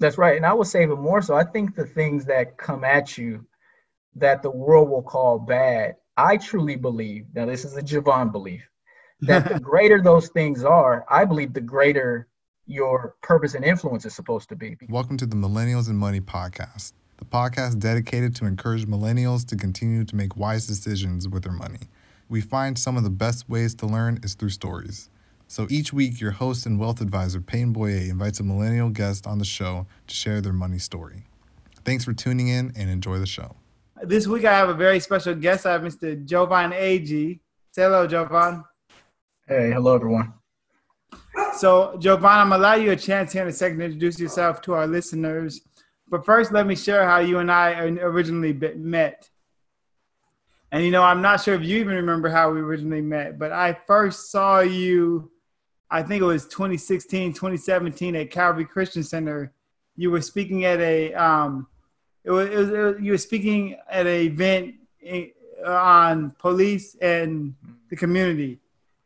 That's right. And I would say even more so, I think the things that come at you that the world will call bad, I truly believe, now this is a Jovan belief, that the greater those things are, I believe the greater your purpose and influence is supposed to be. Welcome to the Millennials and Money podcast, the podcast dedicated to encourage millennials to continue to make wise decisions with their money. We find some of the best ways to learn is through stories. So each week, your host and wealth advisor, Payne Boyer, invites a millennial guest on the show to share their money story. Thanks for tuning in and enjoy the show. This week, I have a very special guest. I have Mr. Jovan Agee. Say hello, Jovan. Hey, hello, everyone. So, Jovan, I'm going to allow you a chance here in a second to introduce yourself to our listeners. But first, let me share how you and I originally met. And, you know, I'm not sure if you even remember how we originally met, but I first saw you I think it was 2016, 2017 at Calvary Christian Center. You were speaking at a, um, it was, it was, it was you were speaking at an event in, on police and the community,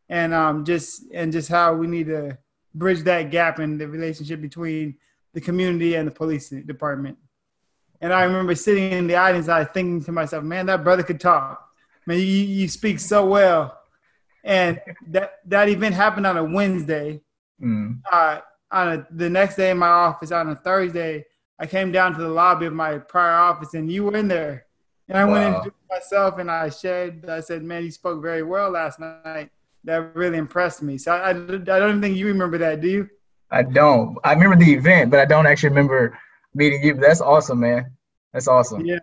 and um, just and just how we need to bridge that gap in the relationship between the community and the police department. And I remember sitting in the audience, I was thinking to myself, man, that brother could talk. Man, you, you speak so well and that that event happened on a Wednesday. Mm. Uh, on a, the next day in my office on a Thursday, I came down to the lobby of my prior office, and you were in there. And I wow. went into myself and I shared. I said, "Man, you spoke very well last night. That really impressed me." So I, I, I don't think you remember that, do you? I don't. I remember the event, but I don't actually remember meeting you. That's awesome, man. That's awesome. Yeah.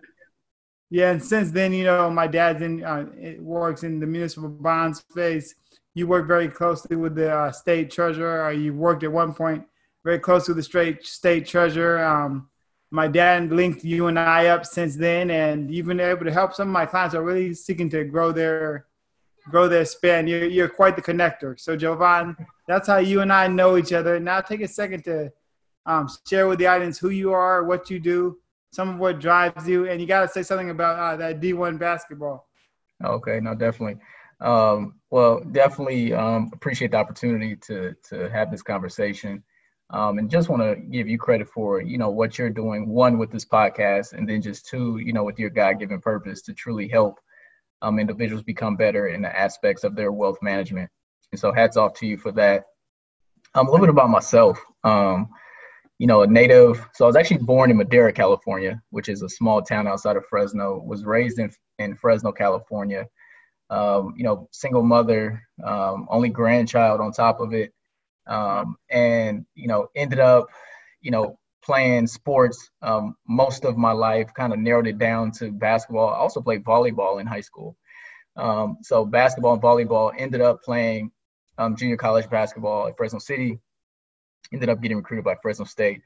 Yeah, and since then, you know, my dad's in uh, works in the municipal bond space. You work very closely with the uh, state treasurer. you worked at one point very close with the state state treasurer. Um, my dad linked you and I up since then, and you've been able to help some of my clients are really seeking to grow their grow their span. You're, you're quite the connector. So, Jovan, that's how you and I know each other. Now, take a second to um, share with the audience who you are, what you do, some of what drives you, and you got to say something about uh, that D1 basketball. Okay, no, definitely. Um, well, definitely um, appreciate the opportunity to to have this conversation, um, and just want to give you credit for you know what you're doing. One with this podcast, and then just two, you know, with your God-given purpose to truly help um, individuals become better in the aspects of their wealth management. And so, hats off to you for that. Um, a little bit about myself. You know, a native. So I was actually born in Madera, California, which is a small town outside of Fresno. Was raised in in Fresno, California. Um, you know, single mother, um, only grandchild on top of it, um, and you know, ended up, you know, playing sports um, most of my life. Kind of narrowed it down to basketball. I also played volleyball in high school. Um, so basketball and volleyball. Ended up playing um, junior college basketball at Fresno City ended up getting recruited by Fresno State.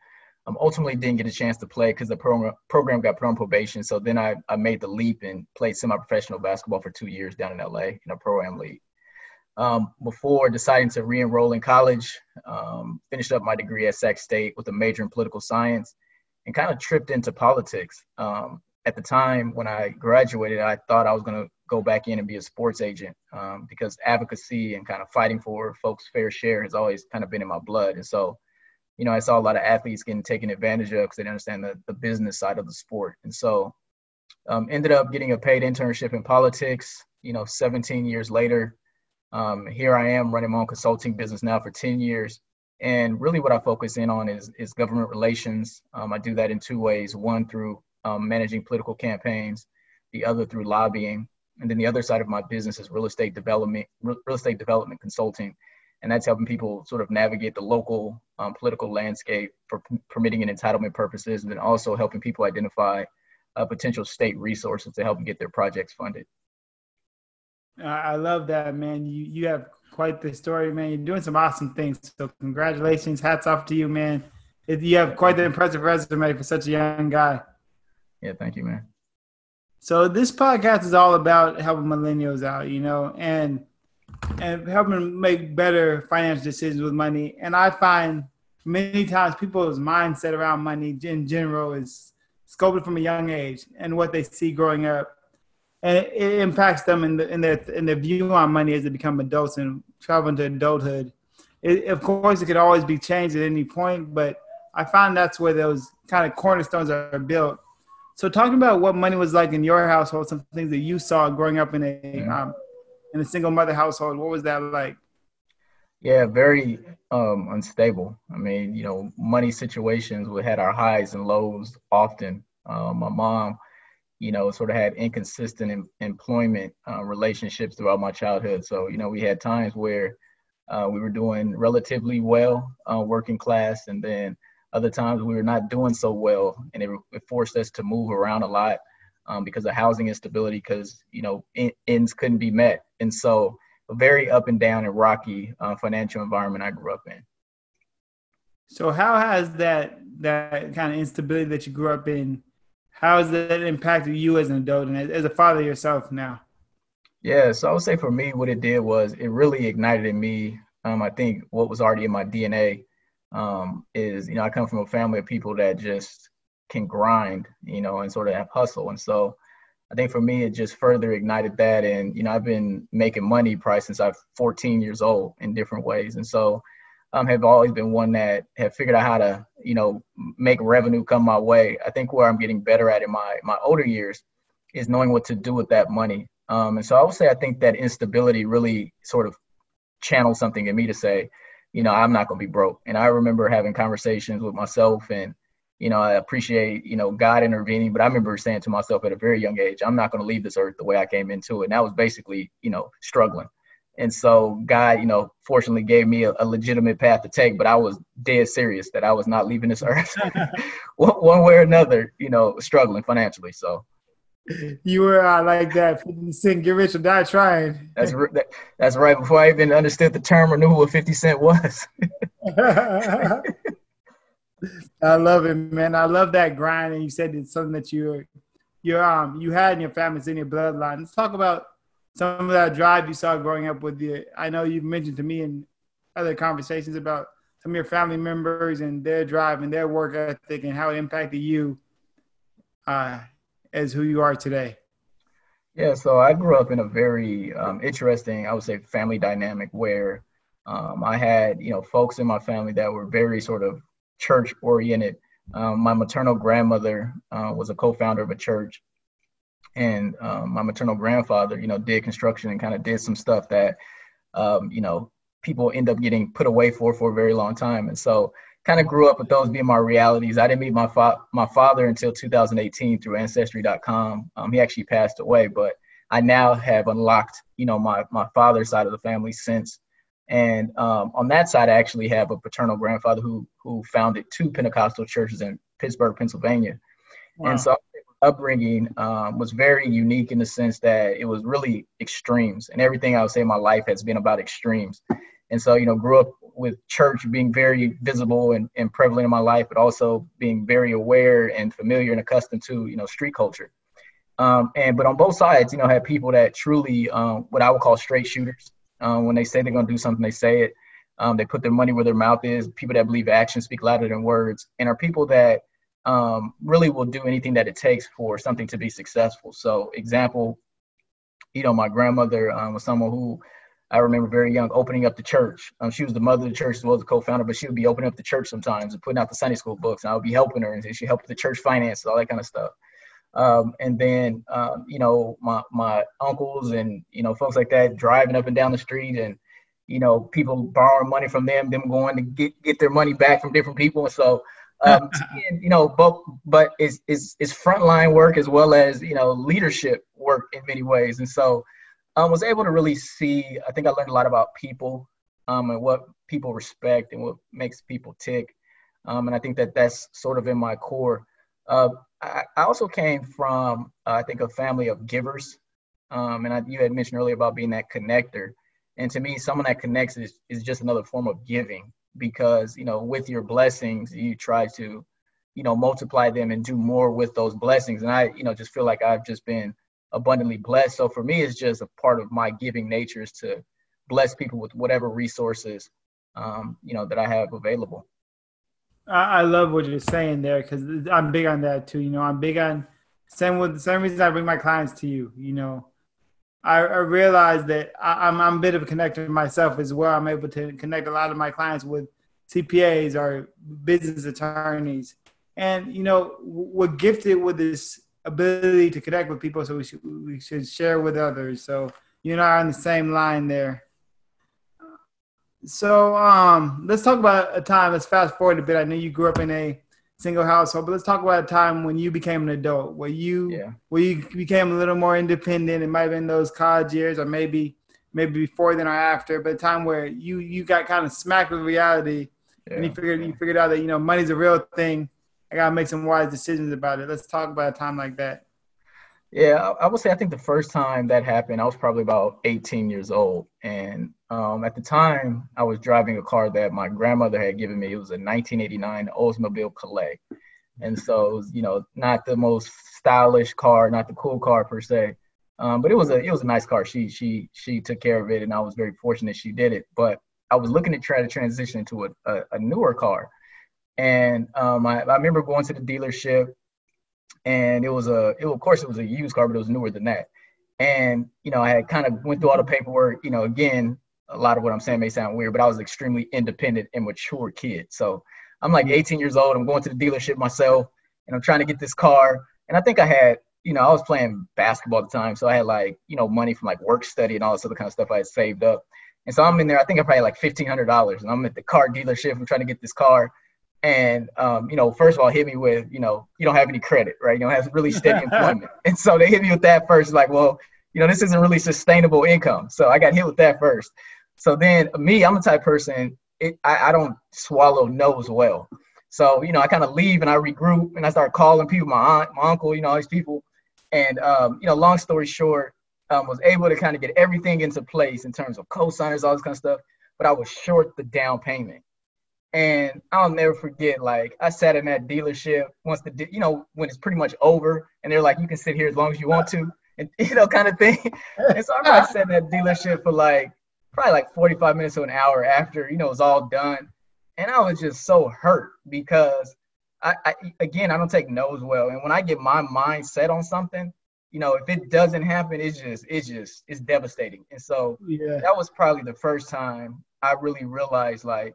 Um, ultimately didn't get a chance to play because the program program got put on probation. So then I, I made the leap and played semi-professional basketball for two years down in LA in a pro-am league. Um, before deciding to re-enroll in college, um, finished up my degree at Sac State with a major in political science, and kind of tripped into politics. Um, at the time when I graduated, I thought I was going to go back in and be a sports agent um, because advocacy and kind of fighting for folks' fair share has always kind of been in my blood. And so, you know, I saw a lot of athletes getting taken advantage of because they didn't understand the, the business side of the sport. And so, um, ended up getting a paid internship in politics. You know, 17 years later, um, here I am running my own consulting business now for 10 years. And really, what I focus in on is is government relations. Um, I do that in two ways: one through um, managing political campaigns, the other through lobbying and then the other side of my business is real estate development real estate development consulting. And that's helping people sort of navigate the local um, political landscape for p- permitting and entitlement purposes and then also helping people identify uh, potential state resources to help them get their projects funded. I love that man. You you have quite the story man. You're doing some awesome things. So congratulations. Hats off to you man. You have quite the impressive resume for such a young guy. Yeah thank you man so this podcast is all about helping millennials out, you know, and and helping make better financial decisions with money. And I find many times people's mindset around money in general is sculpted from a young age and what they see growing up. And it, impacts them in, the, in their in their view on money as they become adults and travel into adulthood. It, of course, it could always be changed at any point, but I find that's where those kind of cornerstones are built. So talking about what money was like in your household, some things that you saw growing up in a mm-hmm. um, in a single mother household, what was that like? Yeah, very um, unstable. I mean, you know, money situations we had our highs and lows often. Uh, my mom, you know, sort of had inconsistent em- employment uh, relationships throughout my childhood. So, you know, we had times where uh, we were doing relatively well, uh, working class, and then other times we were not doing so well, and it, it forced us to move around a lot um, because of housing instability, because you know in, ends couldn't be met, and so a very up and down and rocky uh, financial environment I grew up in. So how has that that kind of instability that you grew up in, how has that impacted you as an adult and as a father yourself now? Yeah, so I would say for me, what it did was it really ignited in me. Um, I think what was already in my DNA um, is, you know, I come from a family of people that just can grind, you know, and sort of have hustle. And so I think for me, it just further ignited that. And, you know, I've been making money probably since I'm 14 years old in different ways. And so um, have always been one that have figured out how to, you know, make revenue come my way. I think where I'm getting better at in my, my older years is knowing what to do with that money. Um, and so I would say I think that instability really sort of channeled something in me to say, you know, I'm not going to be broke. And I remember having conversations with myself and, you know, I appreciate, you know, God intervening, but I remember saying to myself at a very young age, I'm not going to leave this earth the way I came into it. And that was basically, you know, struggling. And so God, you know, fortunately gave me a, a legitimate path to take, but I was dead serious that I was not leaving this earth one way or another, you know, struggling financially. So you were uh, like that. Cent, get rich or die trying. That's that, that's right. Before I even understood the term or knew what Fifty Cent was. I love it, man. I love that grind, and you said it's something that you you um you had in your family, it's in your bloodline. Let's talk about some of that drive you saw growing up with you. I know you've mentioned to me in other conversations about some of your family members and their drive and their work ethic and how it impacted you uh, as who you are today. Yeah, so I grew up in a very um, interesting, I would say, family dynamic where um, I had, you know, folks in my family that were very sort of church oriented. Um, my maternal grandmother uh, was a co-founder of a church, and um, my maternal grandfather, you know, did construction and kind of did some stuff that, um, you know, people end up getting put away for for a very long time. And so, kind of grew up with those being my realities. I didn't meet my fa- my father until 2018 through Ancestry.com. Um, he actually passed away, but I now have unlocked, you know, my my father's side of the family since and um, on that side, I actually have a paternal grandfather who who founded two Pentecostal churches in Pittsburgh, Pennsylvania. Wow. And so upbringing um, was very unique in the sense that it was really extremes, and everything I would say in my life has been about extremes. And so, you know, grew up with church being very visible and, and prevalent in my life, but also being very aware and familiar and accustomed to, you know, street culture. Um, and but on both sides, you know, had people that truly um, what I would call straight shooters. Um, when they say they're going to do something, they say it. Um, they put their money where their mouth is. People that believe actions speak louder than words, and are people that um, really will do anything that it takes for something to be successful. So, example, you know, my grandmother um, was someone who I remember very young opening up the church. Um, she was the mother of the church as well as the co-founder, but she would be opening up the church sometimes and putting out the Sunday school books, and I would be helping her, and she helped the church finance, all that kind of stuff. Um, and then um, you know my my uncles and you know folks like that driving up and down the street and you know people borrowing money from them them going to get get their money back from different people and so um, you know both but it's, it's it's frontline work as well as you know leadership work in many ways and so um, was able to really see I think I learned a lot about people um, and what people respect and what makes people tick um, and I think that that's sort of in my core uh, I, I also came from, uh, I think, a family of givers. Um, and I, you had mentioned earlier about being that connector. And to me, someone that connects is, is just another form of giving because, you know, with your blessings, you try to, you know, multiply them and do more with those blessings. And I, you know, just feel like I've just been abundantly blessed. So for me, it's just a part of my giving nature is to bless people with whatever resources, um, you know, that I have available. I, love what you're saying there because I'm big on that too. You know, I'm big on same with the same reason I bring my clients to you. You know, I, I realize that I, I'm, I'm a bit of a connector myself as well. I'm able to connect a lot of my clients with CPAs or business attorneys. And you know, we're gifted with this ability to connect with people, so we should we should share with others. So you and I are on the same line there. So um, let's talk about a time. Let's fast forward a bit. I know you grew up in a single household, but let's talk about a time when you became an adult, where you yeah. where you became a little more independent. It might have been those college years, or maybe maybe before then or after, but a time where you you got kind of smacked with reality, yeah. and you figured you figured out that you know money's a real thing. I gotta make some wise decisions about it. Let's talk about a time like that. Yeah, I would say I think the first time that happened, I was probably about 18 years old, and um, at the time I was driving a car that my grandmother had given me. It was a 1989 Oldsmobile Calais, and so it was, you know not the most stylish car, not the cool car per se, um, but it was a it was a nice car. She she she took care of it, and I was very fortunate she did it. But I was looking to try to transition to a, a, a newer car, and um, I, I remember going to the dealership and it was a, it, of course, it was a used car, but it was newer than that. And you know, I had kind of went through all the paperwork. You know, again, a lot of what I'm saying may sound weird, but I was an extremely independent and mature kid. So I'm like 18 years old. I'm going to the dealership myself, and I'm trying to get this car. And I think I had, you know, I was playing basketball at the time, so I had like, you know, money from like work study and all this other kind of stuff I had saved up. And so I'm in there. I think I probably had like fifteen hundred dollars, and I'm at the car dealership. I'm trying to get this car and um, you know, first of all, hit me with, you know, you don't have any credit, right? You don't have really steady employment, and so they hit me with that first, like, well, you know, this isn't really sustainable income, so I got hit with that first. So then, me, I'm the type person, it, I, I don't swallow no's well. So you know, I kind of leave and I regroup and I start calling people, my aunt, my uncle, you know, all these people, and um, you know, long story short, um, was able to kind of get everything into place in terms of co-signers, all this kind of stuff, but I was short the down payment. And I'll never forget, like I sat in that dealership once the, you know, when it's pretty much over, and they're like, you can sit here as long as you want to, and you know, kind of thing. And so I sat in that dealership for like probably like 45 minutes to an hour after, you know, it was all done. And I was just so hurt because I, I again, I don't take no's well. And when I get my mind set on something, you know, if it doesn't happen, it's just, it's just, it's devastating. And so yeah. that was probably the first time I really realized like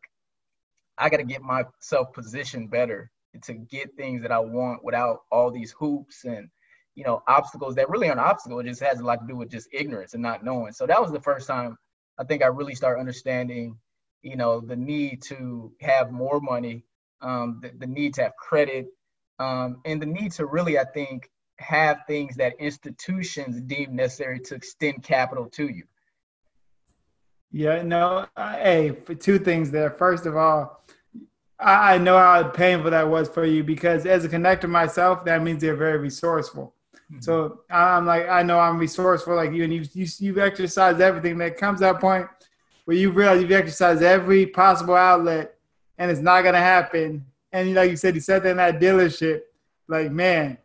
I got to get myself positioned better to get things that I want without all these hoops and you know obstacles that really aren't obstacles. It just has a lot to do with just ignorance and not knowing. So that was the first time I think I really started understanding, you know, the need to have more money, um, the, the need to have credit, um, and the need to really, I think, have things that institutions deem necessary to extend capital to you. Yeah, no, hey, for two things there. First of all, I know how painful that was for you because as a connector myself, that means they're very resourceful. Mm-hmm. So I'm like, I know I'm resourceful like you, and you, you you've exercised everything. That comes that point where you realize you've exercised every possible outlet, and it's not gonna happen. And like you said, you said that in that dealership, like man,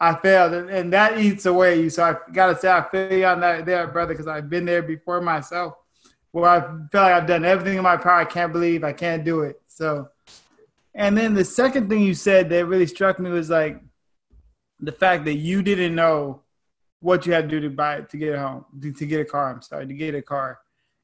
I failed, and, that eats away you. So I gotta say, I feel you on that there, brother, because I've been there before myself where I feel like I've done everything in my power. I can't believe I can't do it. So, and then the second thing you said that really struck me was like the fact that you didn't know what you had to do to buy it to get home to, to get a car. I'm sorry to get a car.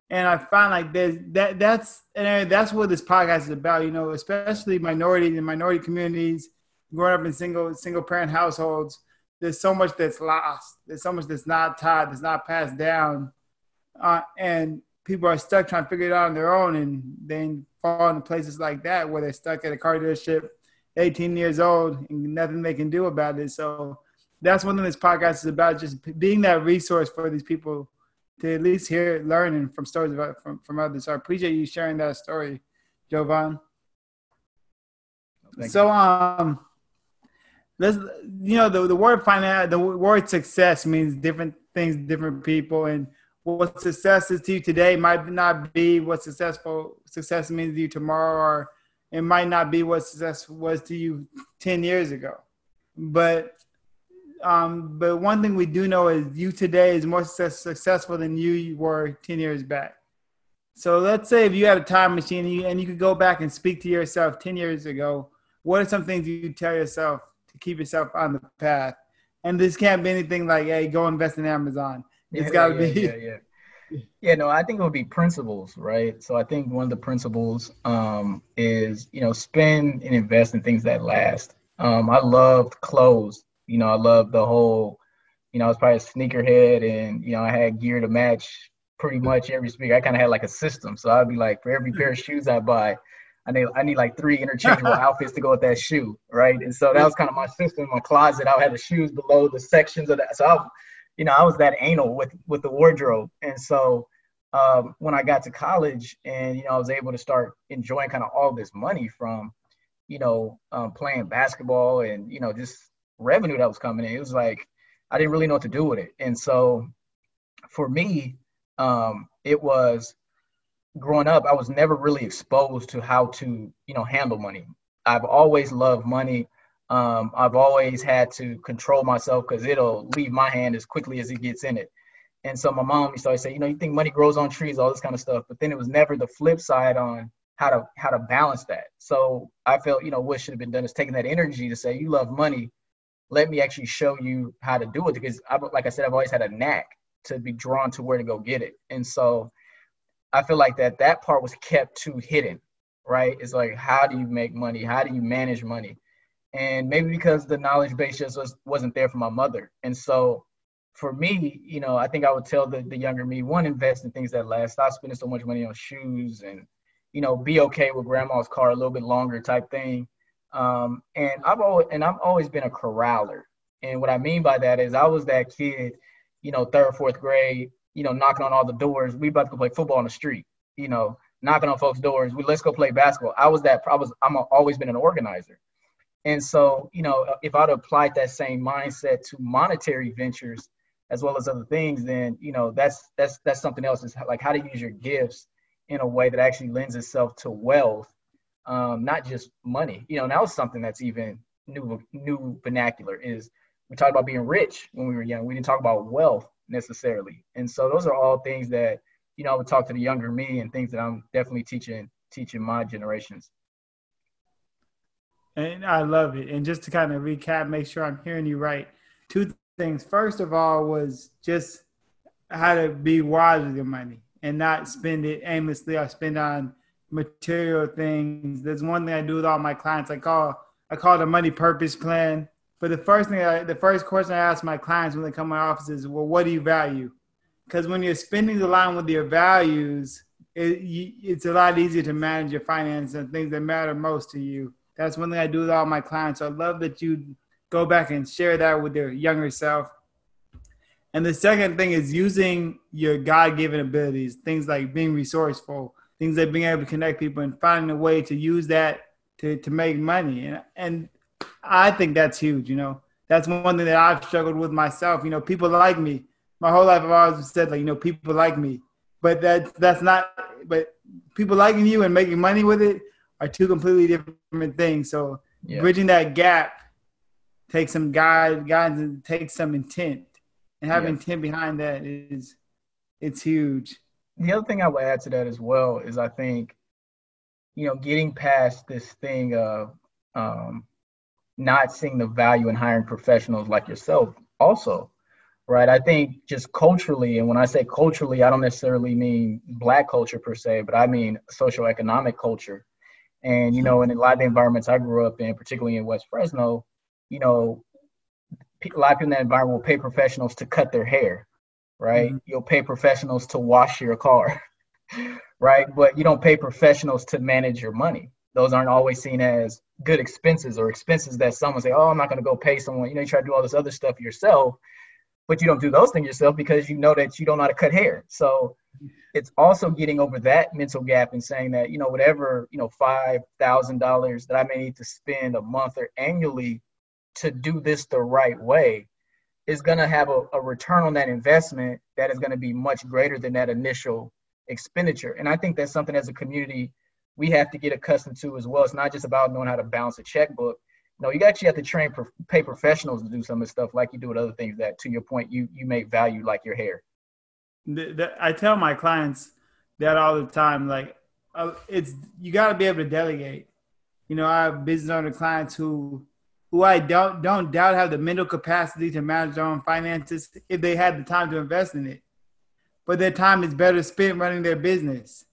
And I find like there's that that's and that's what this podcast is about. You know, especially minority and minority communities, growing up in single single parent households. There's so much that's lost. There's so much that's not taught, that's not passed down, uh, and people are stuck trying to figure it out on their own and then fall into places like that where they're stuck at a car dealership 18 years old and nothing they can do about it. So that's one of this podcast is about just being that resource for these people to at least hear, learning from stories about from, from others. So I appreciate you sharing that story, Jovan. Thank so you. um let's you know the, the word finance the word success means different things different people and what success is to you today might not be what successful success means to you tomorrow, or it might not be what success was to you 10 years ago. But um, but one thing we do know is you today is more success, successful than you were 10 years back. So let's say if you had a time machine and you, and you could go back and speak to yourself 10 years ago, what are some things you tell yourself to keep yourself on the path? And this can't be anything like, hey, go invest in Amazon. It's got to be. Yeah, yeah. Yeah, no, I think it would be principles, right? So I think one of the principles um, is, you know, spend and invest in things that last. Um, I loved clothes. You know, I loved the whole, you know, I was probably a sneakerhead and, you know, I had gear to match pretty much every speaker. I kind of had like a system. So I'd be like, for every pair of shoes I buy, I need I need like three interchangeable outfits to go with that shoe, right? And so that was kind of my system. My closet, I had the shoes below the sections of that. So I, you know, I was that anal with with the wardrobe. And so um, when I got to college, and you know, I was able to start enjoying kind of all this money from, you know, um, playing basketball and you know just revenue that was coming in. It was like I didn't really know what to do with it. And so for me, um, it was growing up, I was never really exposed to how to, you know, handle money. I've always loved money. Um, I've always had to control myself because it'll leave my hand as quickly as it gets in it. And so my mom used to always say, you know, you think money grows on trees, all this kind of stuff. But then it was never the flip side on how to how to balance that. So I felt, you know, what should have been done is taking that energy to say, you love money, let me actually show you how to do it. Because I, like I said, I've always had a knack to be drawn to where to go get it. And so I feel like that that part was kept too hidden, right? It's like how do you make money? How do you manage money? And maybe because the knowledge base just was, wasn't there for my mother. And so for me, you know, I think I would tell the, the younger me, one, invest in things that last. Stop spending so much money on shoes and, you know, be okay with grandma's car a little bit longer type thing. Um, and I've always and I've always been a corraler. And what I mean by that is I was that kid, you know, third, fourth grade, you know, knocking on all the doors. We about to go play football on the street, you know, knocking on folks' doors. We let's go play basketball. I was that. I was. I'm always been an organizer, and so you know, if I'd applied that same mindset to monetary ventures as well as other things, then you know, that's that's that's something else. Is like how to use your gifts in a way that actually lends itself to wealth, um, not just money. You know, and that was something that's even new new vernacular is we talked about being rich when we were young. We didn't talk about wealth necessarily. And so those are all things that, you know, I would talk to the younger me and things that I'm definitely teaching teaching my generations. And I love it. And just to kind of recap, make sure I'm hearing you right. Two things. First of all was just how to be wise with your money and not spend it aimlessly or spend on material things. There's one thing I do with all my clients. I call I call it a money purpose plan. But the first thing, I, the first question I ask my clients when they come to my office is, well, what do you value? Because when you're spending the line with your values, it, you, it's a lot easier to manage your finances and things that matter most to you. That's one thing I do with all my clients. So I love that you go back and share that with your younger self. And the second thing is using your God given abilities, things like being resourceful, things like being able to connect people and finding a way to use that to, to make money. And, and I think that's huge. You know, that's one thing that I've struggled with myself. You know, people like me. My whole life I've always said like, you know, people like me, but that that's not. But people liking you and making money with it are two completely different things. So yeah. bridging that gap takes some guide, guidance, and takes some intent, and having yeah. intent behind that is it's huge. The other thing I would add to that as well is I think, you know, getting past this thing of um, not seeing the value in hiring professionals like yourself also right i think just culturally and when i say culturally i don't necessarily mean black culture per se but i mean social economic culture and you know in a lot of the environments i grew up in particularly in west fresno you know a lot of people in that environment will pay professionals to cut their hair right mm-hmm. you'll pay professionals to wash your car right but you don't pay professionals to manage your money those aren't always seen as good expenses or expenses that someone say, oh, I'm not going to go pay someone. You know, you try to do all this other stuff yourself, but you don't do those things yourself because you know that you don't know how to cut hair. So it's also getting over that mental gap and saying that, you know, whatever, you know, $5,000 that I may need to spend a month or annually to do this the right way is going to have a, a return on that investment that is going to be much greater than that initial expenditure. And I think that's something as a community – we have to get accustomed to as well. It's not just about knowing how to balance a checkbook. No, you actually have to train, pay professionals to do some of the stuff like you do with other things that, to your point, you you may value like your hair. The, the, I tell my clients that all the time. Like, uh, it's you got to be able to delegate. You know, I have business owner clients who who I don't don't doubt have the mental capacity to manage their own finances if they had the time to invest in it. but their time is better spent running their business.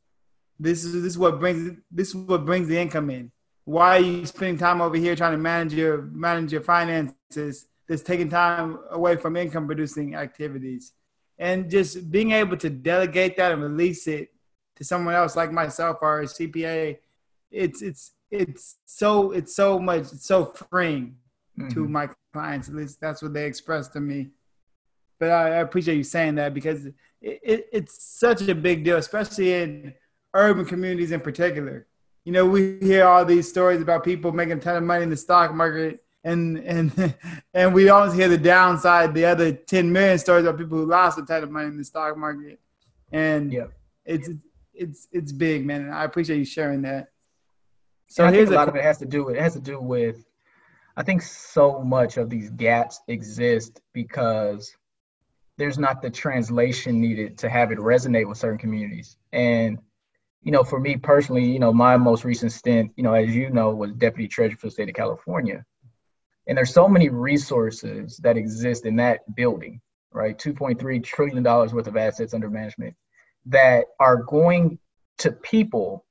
This is this is what brings this is what brings the income in. Why are you spending time over here trying to manage your manage your finances? That's taking time away from income producing activities, and just being able to delegate that and release it to someone else like myself or a CPA. It's it's it's so it's so much it's so freeing mm-hmm. to my clients. At least that's what they express to me. But I, I appreciate you saying that because it, it, it's such a big deal, especially in urban communities in particular. You know, we hear all these stories about people making a ton of money in the stock market, and and and we always hear the downside, the other 10 million stories about people who lost a ton of money in the stock market. And yep. it's it's it's big, man. And I appreciate you sharing that. So I here's a lot a, of it has to do with it has to do with I think so much of these gaps exist because there's not the translation needed to have it resonate with certain communities. And you know, for me personally, you know, my most recent stint, you know, as you know, was deputy treasurer for the state of California. And there's so many resources that exist in that building, right? $2.3 trillion worth of assets under management that are going to people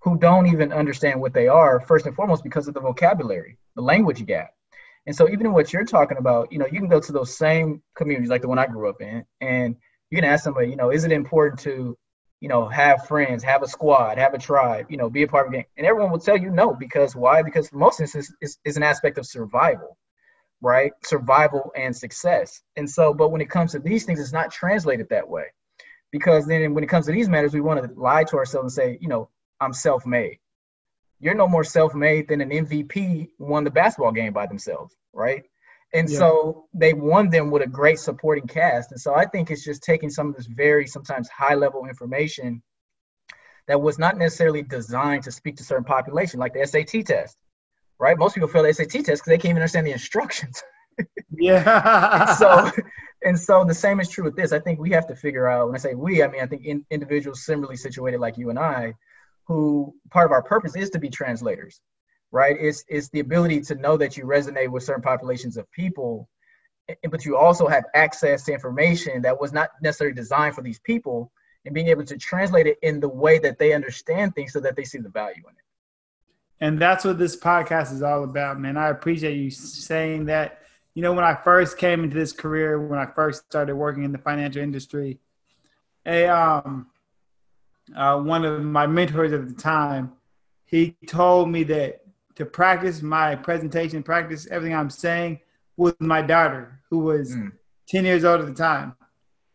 who don't even understand what they are, first and foremost, because of the vocabulary, the language gap. And so, even in what you're talking about, you know, you can go to those same communities like the one I grew up in, and you can ask somebody, you know, is it important to, you know, have friends, have a squad, have a tribe, you know, be a part of a gang? And everyone will tell you no, because why? Because most instances is, is an aspect of survival, right? Survival and success. And so, but when it comes to these things, it's not translated that way because then when it comes to these matters, we want to lie to ourselves and say, you know, I'm self-made. You're no more self-made than an MVP won the basketball game by themselves, right? And yeah. so they won them with a great supporting cast. And so I think it's just taking some of this very sometimes high-level information that was not necessarily designed to speak to certain population, like the SAT test, right? Most people fail the SAT test because they can't even understand the instructions. yeah. so and so the same is true with this. I think we have to figure out, when I say we, I mean, I think in, individuals similarly situated like you and I, who part of our purpose is to be translators, right? It's, it's the ability to know that you resonate with certain populations of people, but you also have access to information that was not necessarily designed for these people and being able to translate it in the way that they understand things so that they see the value in it. And that's what this podcast is all about, man. I appreciate you saying that you know, when I first came into this career, when I first started working in the financial industry, a um, uh, one of my mentors at the time, he told me that to practice my presentation, practice everything I'm saying with my daughter, who was mm. 10 years old at the time.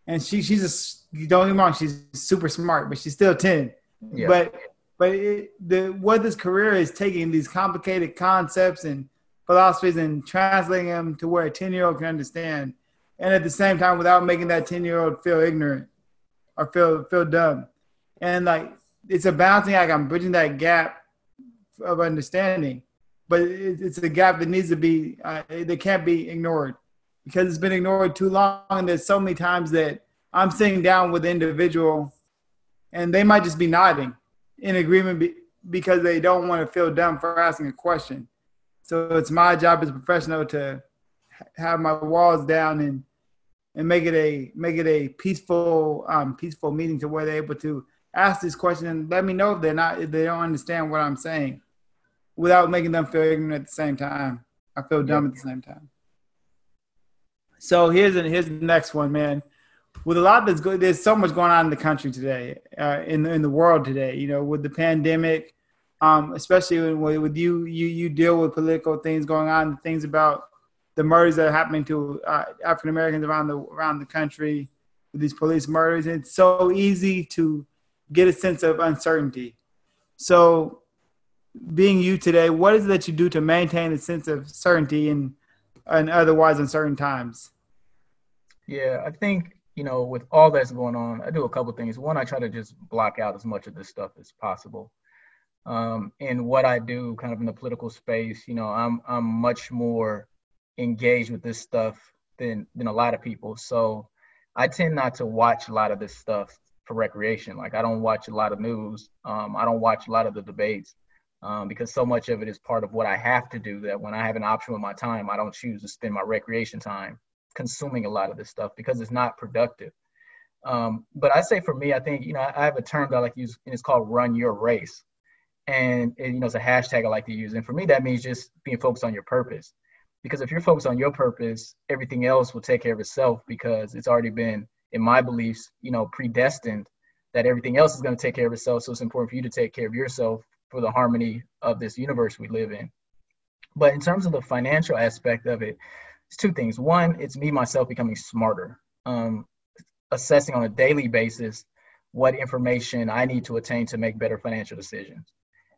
And she, she's a, don't get me wrong, she's super smart, but she's still 10. Yeah. But, but it, the, what this career is taking these complicated concepts and philosophies and translating them to where a 10 year old can understand. And at the same time, without making that 10 year old feel ignorant or feel, feel dumb. And like, it's a balancing act. I'm bridging that gap of understanding, but it's a gap that needs to be, uh, that can't be ignored because it's been ignored too long. And there's so many times that I'm sitting down with an individual and they might just be nodding in agreement be, because they don't want to feel dumb for asking a question. So it's my job as a professional to have my walls down and and make it a make it a peaceful um, peaceful meeting to where they're able to ask this question and let me know if they're not if they don't understand what I'm saying without making them feel ignorant at the same time. I feel dumb at the same time. So here's the, here's the next one, man. With a lot that's good, there's so much going on in the country today, uh, in in the world today. You know, with the pandemic, um, especially when, with you, you you deal with political things going on, things about the murders that are happening to uh, African Americans around the around the country with these police murders. It's so easy to get a sense of uncertainty. So, being you today, what is it that you do to maintain a sense of certainty in, in otherwise uncertain times? Yeah, I think you know with all that's going on, I do a couple things. One, I try to just block out as much of this stuff as possible um, in what I do, kind of in the political space. You know, I'm I'm much more engaged with this stuff than than a lot of people. So I tend not to watch a lot of this stuff for recreation. Like I don't watch a lot of news. Um, I don't watch a lot of the debates um, because so much of it is part of what I have to do. That when I have an option with my time, I don't choose to spend my recreation time consuming a lot of this stuff because it's not productive. Um, but I say for me, I think you know I have a term that I like to use, and it's called "run your race," and it, you know it's a hashtag I like to use. And for me, that means just being focused on your purpose. Because if you're focused on your purpose, everything else will take care of itself because it's already been, in my beliefs, you know, predestined that everything else is going to take care of itself. So it's important for you to take care of yourself for the harmony of this universe we live in. But in terms of the financial aspect of it, it's two things. One, it's me myself becoming smarter, um, assessing on a daily basis what information I need to attain to make better financial decisions.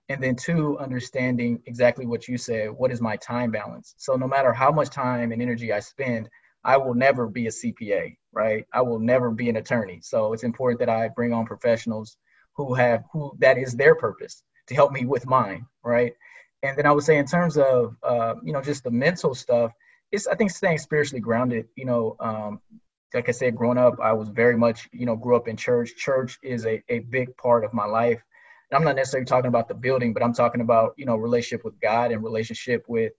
And then two, understanding exactly what you said. What is my time balance? So no matter how much time and energy I spend, I will never be a CPA, right? I will never be an attorney. So it's important that I bring on professionals who have who that is their purpose to help me with mine, right? And then I would say in terms of uh, you know just the mental stuff, it's I think staying spiritually grounded. You know, um, like I said, growing up, I was very much you know grew up in church. Church is a, a big part of my life. And I'm not necessarily talking about the building, but I'm talking about you know relationship with God and relationship with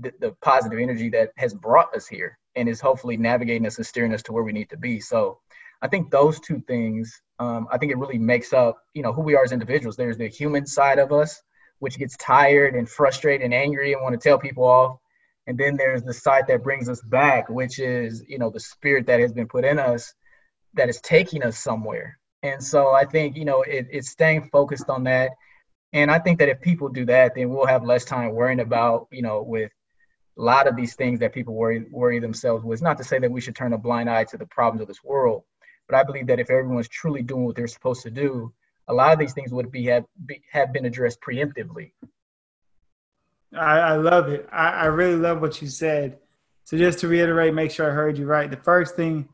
the, the positive energy that has brought us here and is hopefully navigating us and steering us to where we need to be. So I think those two things, um, I think it really makes up, you know, who we are as individuals. There's the human side of us, which gets tired and frustrated and angry and want to tell people off. And then there's the side that brings us back, which is, you know, the spirit that has been put in us that is taking us somewhere. And so I think, you know, it, it's staying focused on that. And I think that if people do that, then we'll have less time worrying about, you know, with a lot of these things that people worry worry themselves with. It's not to say that we should turn a blind eye to the problems of this world, but I believe that if everyone's truly doing what they're supposed to do, a lot of these things would be have be, have been addressed preemptively. I, I love it. I, I, really love what you said. So just to reiterate, make sure I heard you right. The first thing,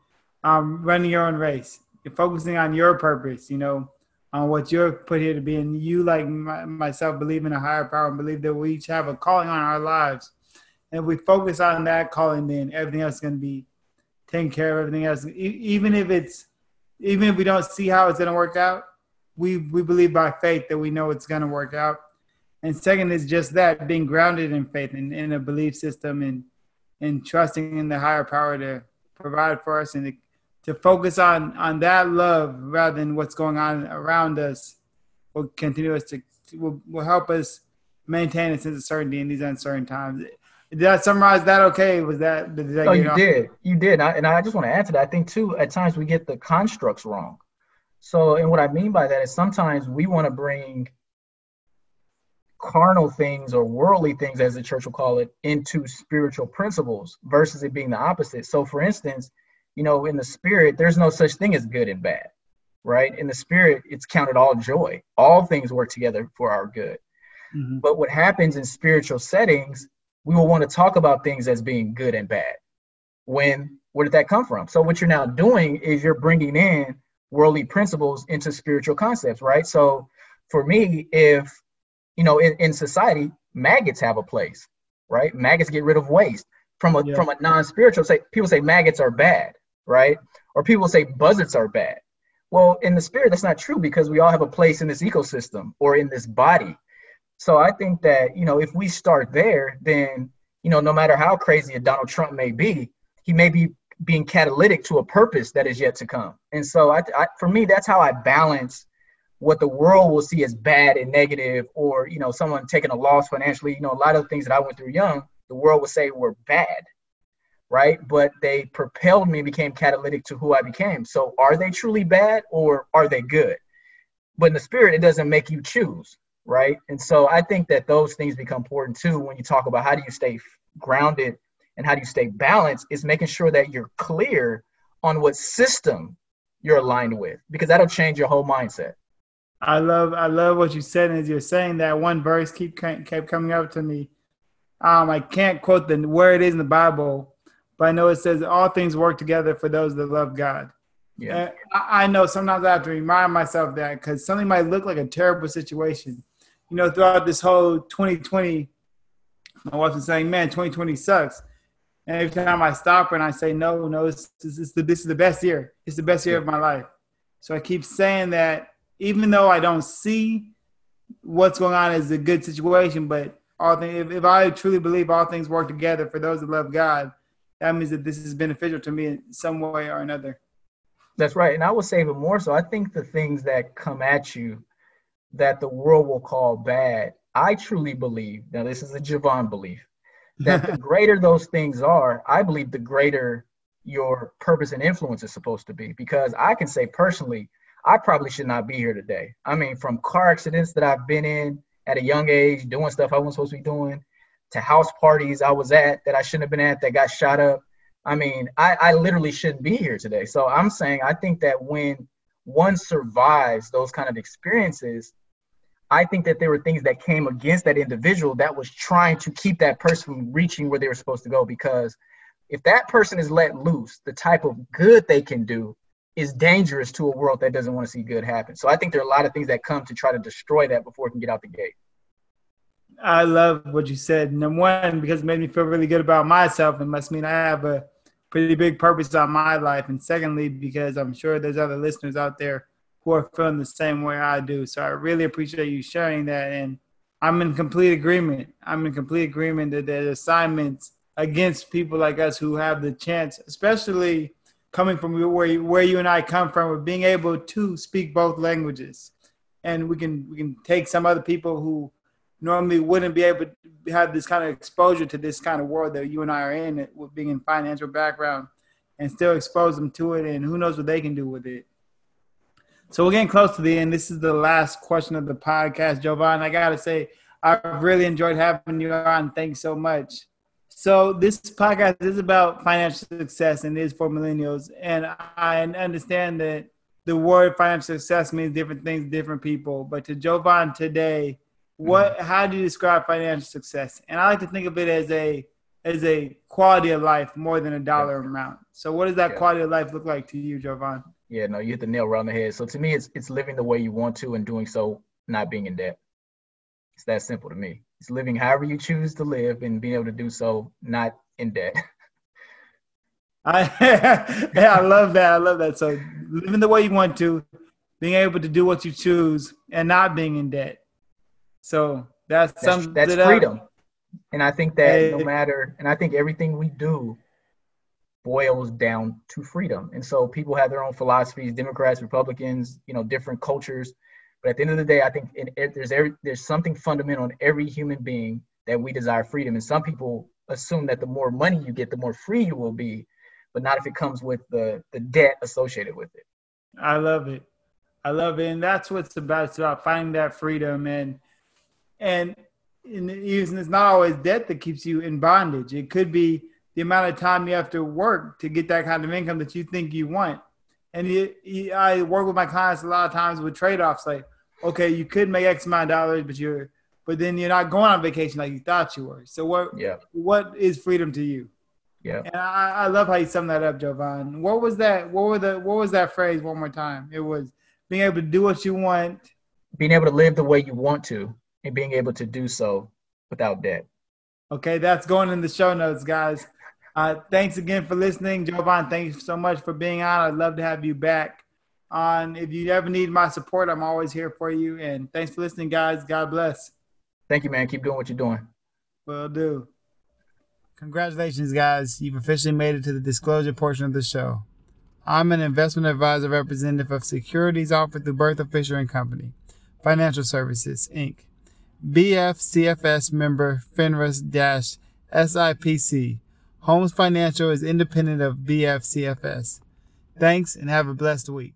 um, running your own race. You're focusing on your purpose. You know, on what you're put here to be, and you, like my, myself, believe in a higher power and believe that we each have a calling on our lives. And we focus on that calling, then everything else is going to be taken care of. Everything else, even if it's, even if we don't see how it's going to work out, we we believe by faith that we know it's going to work out. And second is just that being grounded in faith and in a belief system and and trusting in the higher power to provide for us and to, to focus on on that love rather than what's going on around us will continue us to will, will help us maintain a sense of certainty in these uncertain times. Did I summarize that okay? Was that did that, oh, you, did. You did. I, and I just want to add to that. I think too, at times we get the constructs wrong. So, and what I mean by that is sometimes we want to bring carnal things or worldly things, as the church will call it, into spiritual principles versus it being the opposite. So, for instance, you know, in the spirit, there's no such thing as good and bad, right? In the spirit, it's counted all joy. All things work together for our good. Mm-hmm. But what happens in spiritual settings, we will want to talk about things as being good and bad. When, where did that come from? So, what you're now doing is you're bringing in worldly principles into spiritual concepts, right? So for me, if you know, in, in society, maggots have a place, right? Maggots get rid of waste. From a yeah. from a non-spiritual say people say maggots are bad, right? Or people say buzzards are bad. Well, in the spirit, that's not true because we all have a place in this ecosystem or in this body. So I think that, you know, if we start there, then, you know, no matter how crazy a Donald Trump may be, he may be being catalytic to a purpose that is yet to come. And so, I, I, for me, that's how I balance what the world will see as bad and negative, or you know, someone taking a loss financially. You know, a lot of the things that I went through young, the world would say were bad, right? But they propelled me, became catalytic to who I became. So, are they truly bad or are they good? But in the spirit, it doesn't make you choose, right? And so, I think that those things become important too when you talk about how do you stay grounded and how do you stay balanced is making sure that you're clear on what system you're aligned with because that'll change your whole mindset. I love I love what you said as you're saying that one verse keep kept coming up to me. Um, I can't quote the where it is in the Bible, but I know it says all things work together for those that love God. Yeah, I, I know sometimes I have to remind myself that because something might look like a terrible situation. You know, throughout this whole 2020, my wife was saying, "Man, 2020 sucks." And every time I stop her and I say, no, no, this, is, the, this is the best year. It's the best year of my life. So I keep saying that even though I don't see what's going on as a good situation, but all things, if, if I truly believe all things work together for those that love God, that means that this is beneficial to me in some way or another. That's right. And I will say even more so, I think the things that come at you that the world will call bad, I truly believe, now this is a Jovan belief, that the greater those things are, I believe the greater your purpose and influence is supposed to be. Because I can say personally, I probably should not be here today. I mean, from car accidents that I've been in at a young age, doing stuff I wasn't supposed to be doing, to house parties I was at that I shouldn't have been at that got shot up. I mean, I, I literally shouldn't be here today. So I'm saying I think that when one survives those kind of experiences, I think that there were things that came against that individual that was trying to keep that person from reaching where they were supposed to go. Because if that person is let loose, the type of good they can do is dangerous to a world that doesn't want to see good happen. So I think there are a lot of things that come to try to destroy that before it can get out the gate. I love what you said. Number one, because it made me feel really good about myself. It must mean I have a pretty big purpose on my life. And secondly, because I'm sure there's other listeners out there who are feeling the same way I do. So I really appreciate you sharing that. And I'm in complete agreement. I'm in complete agreement that there's assignments against people like us who have the chance, especially coming from where where you and I come from, of being able to speak both languages, and we can we can take some other people who normally wouldn't be able to have this kind of exposure to this kind of world that you and I are in, with being in financial background, and still expose them to it, and who knows what they can do with it. So we're getting close to the end. This is the last question of the podcast, Jovan. I gotta say, I've really enjoyed having you on. Thanks so much. So this podcast is about financial success and is for millennials. And I understand that the word financial success means different things to different people. But to Jovan today, what mm-hmm. how do you describe financial success? And I like to think of it as a as a quality of life more than a dollar amount. So what does that quality of life look like to you, Jovan? Yeah, no, you hit the nail right on the head. So to me, it's it's living the way you want to and doing so not being in debt. It's that simple to me. It's living however you choose to live and being able to do so not in debt. I yeah, I love that. I love that. So living the way you want to, being able to do what you choose, and not being in debt. So that's that's, that's freedom. And I think that hey. no matter, and I think everything we do boils down to freedom. And so people have their own philosophies, Democrats, Republicans, you know, different cultures. But at the end of the day, I think in, there's every, there's something fundamental in every human being that we desire freedom. And some people assume that the more money you get, the more free you will be, but not if it comes with the the debt associated with it. I love it. I love it, and that's what it's about. It's about finding that freedom, and and, and it's not always debt that keeps you in bondage. It could be the amount of time you have to work to get that kind of income that you think you want. And it, it, I work with my clients a lot of times with trade offs like, okay, you could make X amount of dollars, but you're but then you're not going on vacation like you thought you were. So what yeah. what is freedom to you? Yeah. And I, I love how you sum that up, Jovan. What was that? What were the what was that phrase one more time? It was being able to do what you want. Being able to live the way you want to and being able to do so without debt. Okay, that's going in the show notes, guys. Uh, thanks again for listening, Jovan. Thanks so much for being on. I'd love to have you back on. If you ever need my support, I'm always here for you. And thanks for listening, guys. God bless. Thank you, man. Keep doing what you're doing. Will do. Congratulations, guys. You've officially made it to the disclosure portion of the show. I'm an investment advisor representative of securities offered through Berthel Fisher and Company, Financial Services, Inc. BFCFS member FINRA SIPC. Holmes Financial is independent of BFCFS. Thanks and have a blessed week.